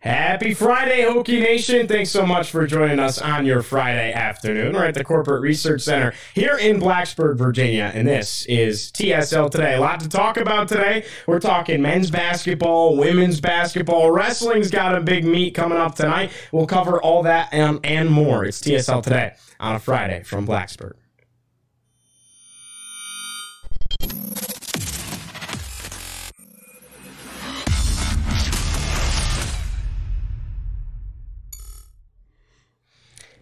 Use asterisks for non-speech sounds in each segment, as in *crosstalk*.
Happy Friday, Hokie Nation. Thanks so much for joining us on your Friday afternoon. We're at the Corporate Research Center here in Blacksburg, Virginia, and this is TSL Today. A lot to talk about today. We're talking men's basketball, women's basketball, wrestling's got a big meet coming up tonight. We'll cover all that and, and more. It's TSL Today on a Friday from Blacksburg.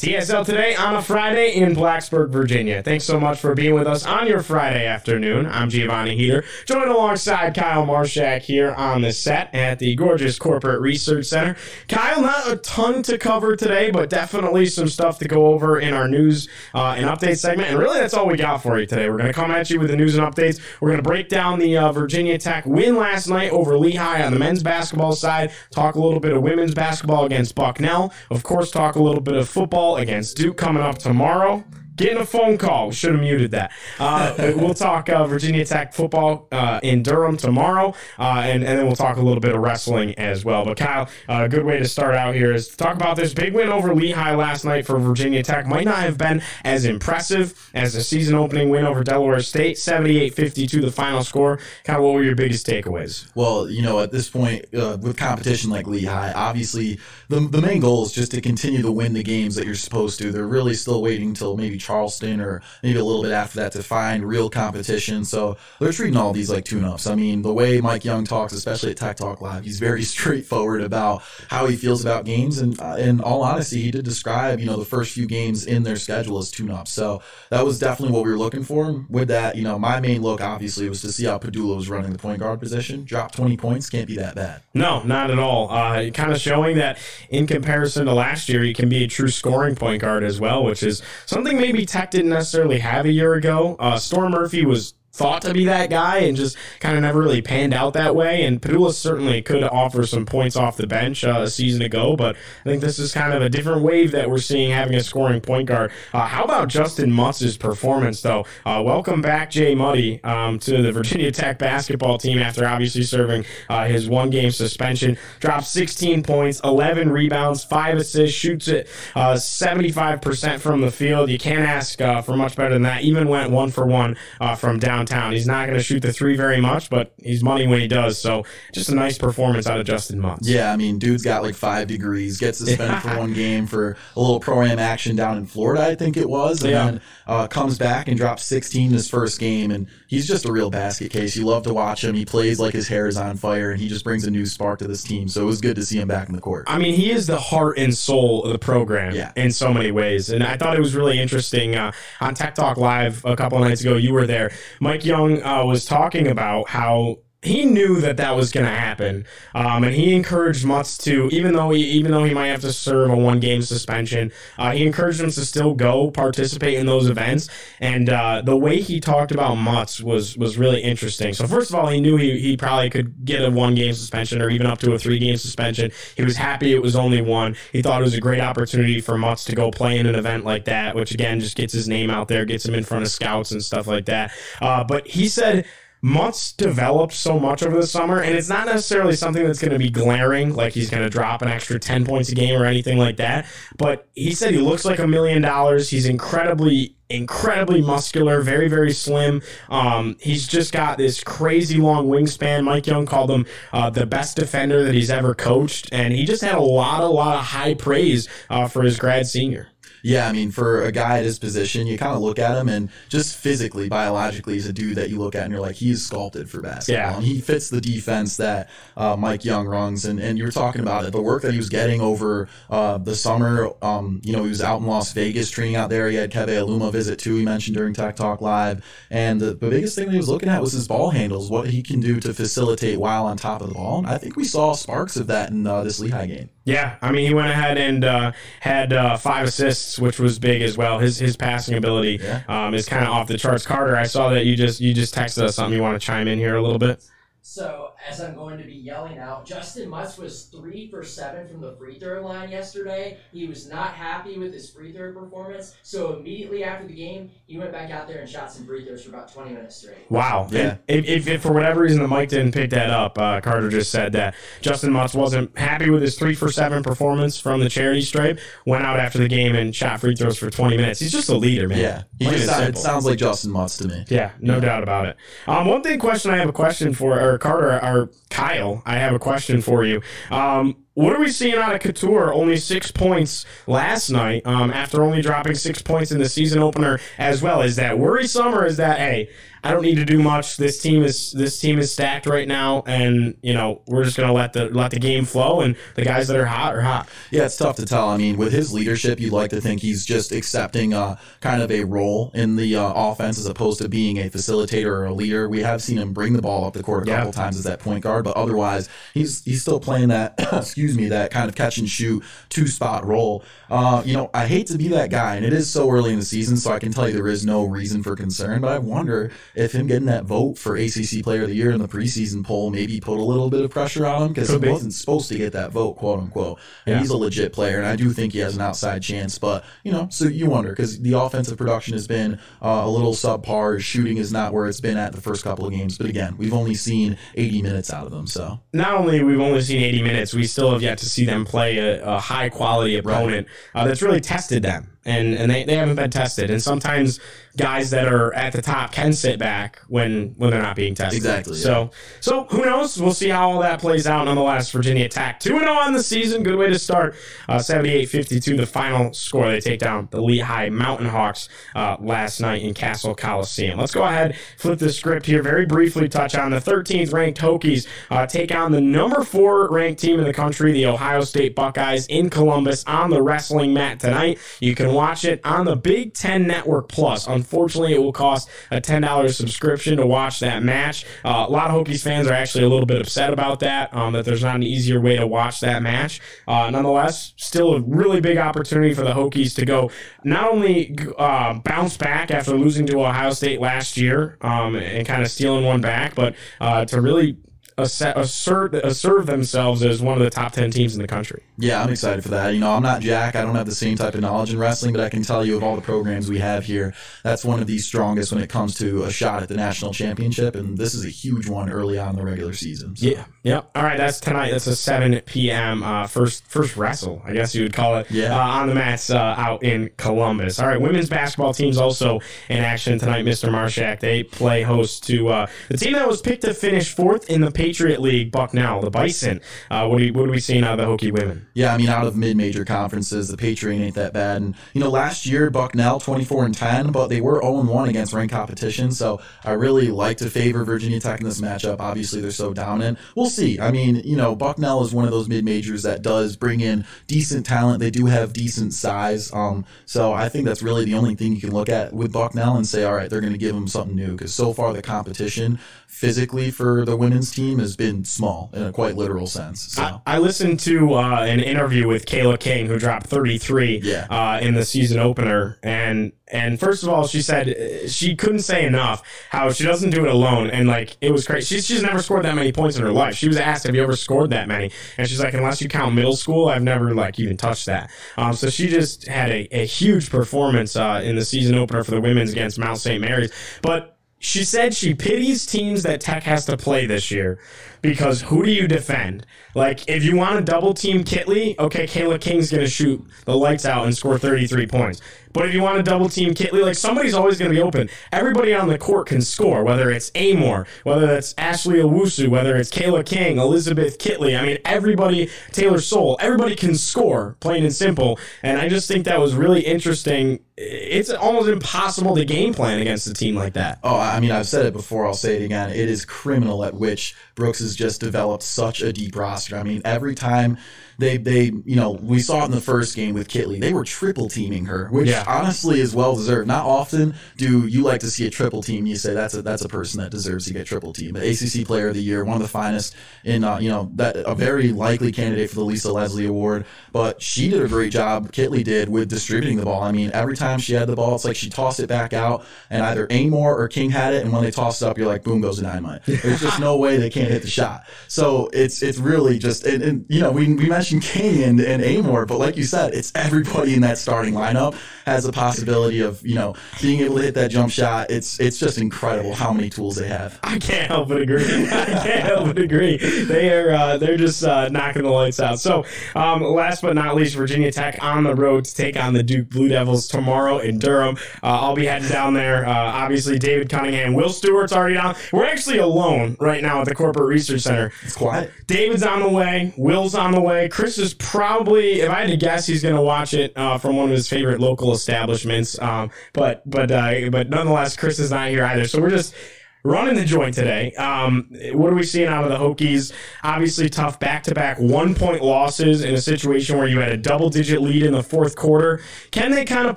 TSL today on a Friday in Blacksburg, Virginia. Thanks so much for being with us on your Friday afternoon. I'm Giovanni Heater, joined alongside Kyle Marshak here on the set at the gorgeous Corporate Research Center. Kyle, not a ton to cover today, but definitely some stuff to go over in our news uh, and update segment. And really, that's all we got for you today. We're going to come at you with the news and updates. We're going to break down the uh, Virginia Tech win last night over Lehigh on the men's basketball side, talk a little bit of women's basketball against Bucknell, of course, talk a little bit of football against Duke coming up tomorrow. Getting a phone call. We should have muted that. Uh, we'll talk uh, Virginia Tech football uh, in Durham tomorrow, uh, and, and then we'll talk a little bit of wrestling as well. But Kyle, a good way to start out here is to talk about this big win over Lehigh last night for Virginia Tech. Might not have been as impressive as the season opening win over Delaware State, 78-52 the final score. Of what were your biggest takeaways? Well, you know, at this point, uh, with competition like Lehigh, obviously the, the main goal is just to continue to win the games that you're supposed to. They're really still waiting until maybe Charleston or maybe a little bit after that to find real competition. So they're treating all these like tune ups. I mean, the way Mike Young talks, especially at Tech Talk Live, he's very *laughs* straightforward about how he feels about games. And uh, in all honesty, he did describe, you know, the first few games in their schedule as tune ups. So that was definitely what we were looking for. With that, you know, my main look obviously was to see how Pedulla was running the point guard position. Drop 20 points, can't be that bad. No, not at all. Uh, kind of showing that in comparison to last year, he can be a true scoring point guard as well, which is something maybe Tech didn't necessarily have a year ago. Uh, Storm Murphy was thought to be that guy and just kind of never really panned out that way. And Pedulla certainly could offer some points off the bench uh, a season ago, but I think this is kind of a different wave that we're seeing having a scoring point guard. Uh, how about Justin Mutts's performance, though? Uh, welcome back, Jay Muddy, um, to the Virginia Tech basketball team after obviously serving uh, his one game suspension. Dropped 16 points, 11 rebounds, 5 assists, shoots it 75% uh, from the field. You can't ask uh, for much better than that. Even went one for one from downtown. He's not going to shoot the three very much, but he's money when he does. So just a nice performance out of Justin Mutts. Yeah, I mean, dude's got like five degrees, gets suspended for *laughs* one game for a little pro am action down in Florida, I think it was, and yeah. then uh, comes back and drops 16 in his first game, and he's just a real basket case. You love to watch him. He plays like his hair is on fire, and he just brings a new spark to this team. So it was good to see him back in the court. I mean, he is the heart and soul of the program yeah. in so many ways, and I thought it was really interesting uh, on Tech Talk Live a couple of nights ago. You were there, Mike Young uh, was talking about how he knew that that was going to happen, um, and he encouraged Mutts to, even though he even though he might have to serve a one game suspension, uh, he encouraged him to still go participate in those events. And uh, the way he talked about Mutts was was really interesting. So first of all, he knew he, he probably could get a one game suspension or even up to a three game suspension. He was happy it was only one. He thought it was a great opportunity for Mutts to go play in an event like that, which again just gets his name out there, gets him in front of scouts and stuff like that. Uh, but he said Mutts developed so much over the summer, and it's not necessarily something that's going to be glaring, like he's going to drop an extra 10 points a game or anything like that. But he said he looks like a million dollars. He's incredibly, incredibly muscular, very, very slim. Um, he's just got this crazy long wingspan. Mike Young called him uh, the best defender that he's ever coached, and he just had a lot, a lot of high praise uh, for his grad senior. Yeah, I mean, for a guy at his position, you kind of look at him and just physically, biologically, he's a dude that you look at and you're like, he's sculpted for basketball. Yeah. And he fits the defense that uh, Mike Young runs. And, and you were talking about it, the work that he was getting over uh, the summer. Um, you know, he was out in Las Vegas training out there. He had Keve Aluma visit too, he mentioned during Tech Talk Live. And the, the biggest thing that he was looking at was his ball handles, what he can do to facilitate while on top of the ball. And I think we saw sparks of that in uh, this Lehigh game. Yeah, I mean, he went ahead and uh, had uh, five assists, which was big as well. His his passing ability yeah. um, is kind of off the charts. Carter, I saw that you just you just texted us something. You want to chime in here a little bit? So as I'm going to be yelling out, Justin Mutts was three for seven from the free throw line yesterday. He was not happy with his free throw performance. So immediately after the game, he went back out there and shot some free throws for about 20 minutes straight. Wow. Yeah. If, if, if for whatever reason the mic didn't pick that up, uh, Carter just said that Justin Mutts wasn't happy with his three for seven performance from the charity stripe. Went out after the game and shot free throws for 20 minutes. He's just a leader, man. Yeah. He just, it sounds like Justin Mutts to me. Yeah, no yeah. doubt about it. Um, one thing question I have a question for, or Carter, or Kyle, I have a question for you. Um, what are we seeing out of Cattoor? Only six points last night, um, after only dropping six points in the season opener as well. Is that worrisome, or is that hey, I don't need to do much. This team is this team is stacked right now, and you know we're just gonna let the let the game flow, and the guys that are hot are hot. Yeah, it's tough to tell. I mean, with his leadership, you'd like to think he's just accepting uh, kind of a role in the uh, offense as opposed to being a facilitator or a leader. We have seen him bring the ball up the court a couple yeah. times as that point guard, but otherwise, he's he's still playing that *coughs* excuse me that kind of catch and shoot two spot role. Uh, you know, I hate to be that guy, and it is so early in the season, so I can tell you there is no reason for concern, but I wonder if him getting that vote for ACC Player of the Year in the preseason poll maybe put a little bit of pressure on him because he be. wasn't supposed to get that vote, quote unquote. And yeah. he's a legit player, and I do think he has an outside chance. But you know, so you wonder because the offensive production has been uh, a little subpar. His shooting is not where it's been at the first couple of games. But again, we've only seen 80 minutes out of them. So not only we've only seen 80 minutes, we still have yet to see them play a, a high quality opponent right. uh, that's really tested them and and they, they haven't been tested. And sometimes guys that are at the top can sit back when when they're not being tested. Exactly. Yeah. So so who knows? We'll see how all that plays out. Nonetheless, Virginia Tech two and zero oh on the season. Good way to start. Uh, 78-52, the final score. They take down the Lehigh Mountain Hawks uh, last night in Cassell Coliseum. Let's go ahead, flip the script here, very briefly touch on the 13th ranked Hokies uh, take on the number four ranked team in the country, the Ohio State Buckeyes in Columbus on the wrestling mat tonight. You can watch it on the Big Ten Network Plus. Unfortunately, it will cost a $10 subscription to watch that match. Uh, a lot of Hokies fans are actually a little bit upset about that, um, that there's not an easier way to watch that match. Uh, nonetheless, still a really big opportunity for the Hokies to go not only uh, bounce back after losing to Ohio State last year um, and kind of stealing one back, but uh, to really assert assert themselves as one of the top 10 teams in the country. Yeah, I'm excited for that. You know, I'm not Jack. I don't have the same type of knowledge in wrestling, but I can tell you of all the programs we have here, that's one of the strongest when it comes to a shot at the national championship. And this is a huge one early on in the regular season. So. Yeah. Yep. All right. That's tonight. That's a 7 p.m. Uh, first first wrestle, I guess you would call it, yeah. Uh, on the mats uh, out in Columbus. All right. Women's basketball team's also in action tonight, Mr. Marshak. They play host to uh, the team that was picked to finish fourth in the Patriot League, Bucknell, the Bison. Uh, what, are you, what are we seeing out of the Hokie women? Yeah, I mean, out of mid-major conferences, the Patriot ain't that bad. And you know, last year Bucknell 24 and 10, but they were 0 and 1 against ranked competition. So I really like to favor Virginia Tech in this matchup. Obviously, they're so dominant. We'll see. I mean, you know, Bucknell is one of those mid-majors that does bring in decent talent. They do have decent size. Um, so I think that's really the only thing you can look at with Bucknell and say, all right, they're going to give them something new because so far the competition physically for the women's team has been small in a quite literal sense. So. I, I listened to uh, an interview with Kayla King, who dropped 33 yeah. uh, in the season opener, and and first of all, she said uh, she couldn't say enough how she doesn't do it alone, and like it was crazy. She's she's never scored that many points in her life. She was asked, "Have you ever scored that many?" And she's like, "Unless you count middle school, I've never like even touched that." Um, so she just had a, a huge performance uh, in the season opener for the women's against Mount St. Mary's, but she said she pities teams that Tech has to play this year because who do you defend? Like, if you want to double team Kitley, okay, Kayla King's going to shoot the lights out and score 33 points. But if you want to double team Kitley, like somebody's always going to be open. Everybody on the court can score, whether it's Amoore, whether it's Ashley Owusu, whether it's Kayla King, Elizabeth Kitley. I mean, everybody, Taylor Soule, everybody can score, plain and simple. And I just think that was really interesting. It's almost impossible to game plan against a team like that. Oh, I mean, I've said it before. I'll say it again. It is criminal at which Brooks has just developed such a deep roster. I mean, every time they they you know we saw it in the first game with Kitley. They were triple teaming her, which yeah. honestly is well deserved. Not often do you like to see a triple team. You say that's a that's a person that deserves to get triple team. The ACC Player of the Year, one of the finest in uh, you know that a very likely candidate for the Lisa Leslie Award. But she did a great job. Kitley did with distributing the ball. I mean, every time she had the ball, it's like she tossed it back out, and either Amoore or King had it. And when they tossed it up, you're like, boom goes a dynamite. There's just no way they can't hit the shot. So it's it's really just and, and you know we we mentioned King and, and Amoore, but like you said, it's everybody in that starting lineup has a possibility of you know being able to hit that jump shot. It's it's just incredible how many tools they have. I can't help but agree. *laughs* I can't help but agree. They are uh, they're just uh, knocking the lights out. So um, last but not least, Virginia Tech on the road to take on the Duke Blue Devils tomorrow in Durham. Uh, I'll be heading down there. Uh, obviously, David Cunningham, Will Stewart's already down. We're actually alone right now at the Corporate Research Center. It's quiet. David's on the way. Will's on the way. Chris is probably, if I had to guess, he's going to watch it uh, from one of his favorite local establishments. Um, but but uh, but nonetheless, Chris is not here either. So we're just running the joint today. Um, what are we seeing out of the Hokies? Obviously, tough back to back one point losses in a situation where you had a double digit lead in the fourth quarter. Can they kind of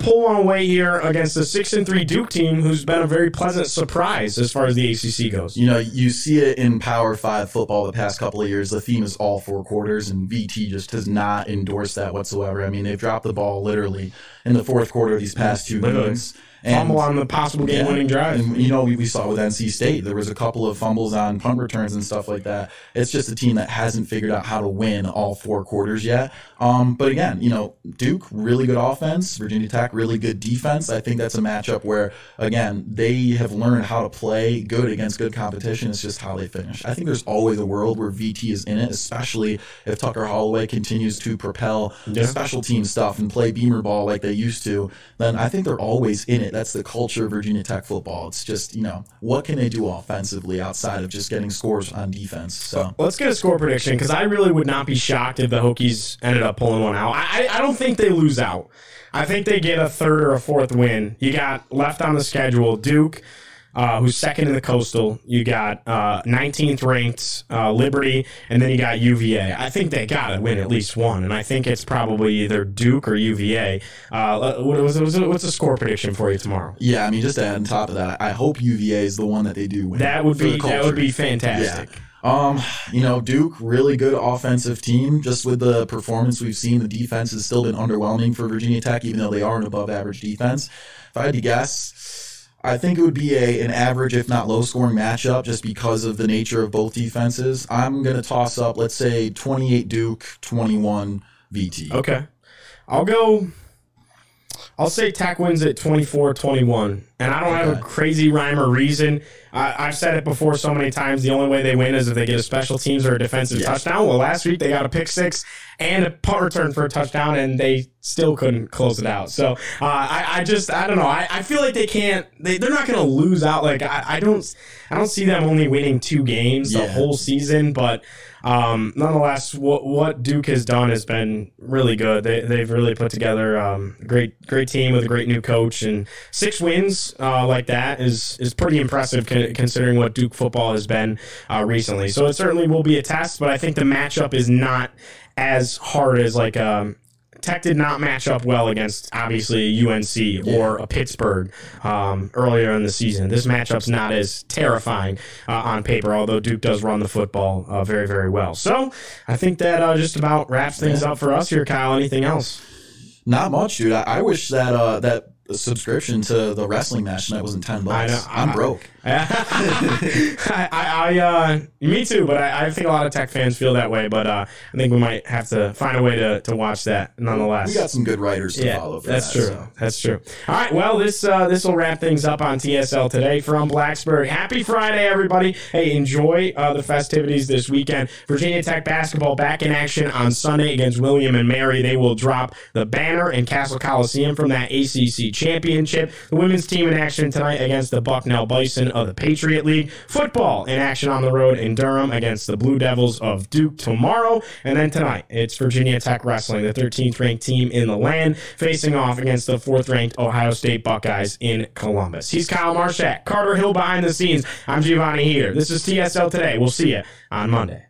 pull one away here against the six and three Duke team, who's been a very pleasant surprise as far as the ACC goes? You know, you see it in Power Five football the past couple of years. The theme is all four quarters, and VT just does not endorse that whatsoever. I mean, they've dropped the ball literally in the fourth quarter of these past two literally. games fumble on the possible game winning drive. And, you know, we, we saw with NC State, there was a couple of fumbles on punt returns and stuff like that. It's just a team that hasn't figured out how to win all four quarters yet. Um, but again, you know, Duke, really good offense. Virginia Tech, really good defense. I think that's a matchup where, again, they have learned how to play good against good competition. It's just how they finish. I think there's always a world where VT is in it, especially if Tucker Holloway continues to propel yeah. special team stuff and play beamer ball like they used to. Then I think they're always in it that's the culture of Virginia Tech football. It's just, you know, what can they do offensively outside of just getting scores on defense? So let's get a score prediction because I really would not be shocked if the Hokies ended up pulling one out. I, I don't think they lose out. I think they get a third or a fourth win. You got left on the schedule Duke, uh, who's second in the Coastal. You got uh, 19th ranked uh, Liberty, and then you got UVA. I think they got to win at least one, and I think it's probably either Duke or UVA. Uh, what was, what's the score prediction for you tomorrow? Yeah, I mean, just to add on top of that, I hope UVA is the one that they do win. That would be that would be fantastic. Yeah. Um, you know, Duke, really good offensive team. Just with the performance we've seen, the defense has still been underwhelming for Virginia Tech, even though they are an above average defense. If I had to guess, I think it would be a an average, if not low scoring matchup, just because of the nature of both defenses. I'm gonna toss up, let's say, 28 Duke, 21 VT. Okay, I'll go. I'll say Tech wins at 24-21. And I don't have a crazy rhyme or reason. I, have said it before so many times. The only way they win is if they get a special teams or a defensive touchdown. Well, last week they got a pick six and a punt return for a touchdown, and they still couldn't close it out. So uh, I, I, just I don't know. I, I feel like they can't. They, they're not going to lose out. Like I, I, don't I don't see them only winning two games yeah. the whole season, but. Um, nonetheless, what what Duke has done has been really good. They they've really put together um, a great great team with a great new coach and six wins uh, like that is is pretty impressive considering what Duke football has been uh, recently. So it certainly will be a test, but I think the matchup is not as hard as like um, Tech did not match up well against obviously UNC or a Pittsburgh um, earlier in the season. This matchup's not as terrifying uh, on paper, although Duke does run the football uh, very, very well. So I think that uh, just about wraps things up for us here, Kyle. Anything else? Not much, dude. I, I wish that uh, that subscription to the wrestling match tonight wasn't ten bucks. I know. I'm I, broke. I, I, uh, me too, but I, I, think a lot of tech fans feel that way. But uh, I think we might have to find a way to, to watch that nonetheless. We got some good writers to yeah, follow. that's that, true. So. That's true. All right. Well, this uh, this will wrap things up on TSL today from Blacksburg. Happy Friday, everybody. Hey, enjoy uh, the festivities this weekend. Virginia Tech basketball back in action on Sunday against William and Mary. They will drop the banner in Cassell Coliseum from that ACC championship. The women's team in action tonight against the Bucknell Bison of the Patriot League. Football in action on the road in Durham against the Blue Devils of Duke tomorrow. And then tonight, it's Virginia Tech Wrestling, the 13th ranked team in the land, facing off against the fourth ranked Ohio State Buckeyes in Columbus. He's Kyle Marshak, Carter Hill behind the scenes. I'm Giovanni Heater. This is TSL Today. We'll see you on Monday.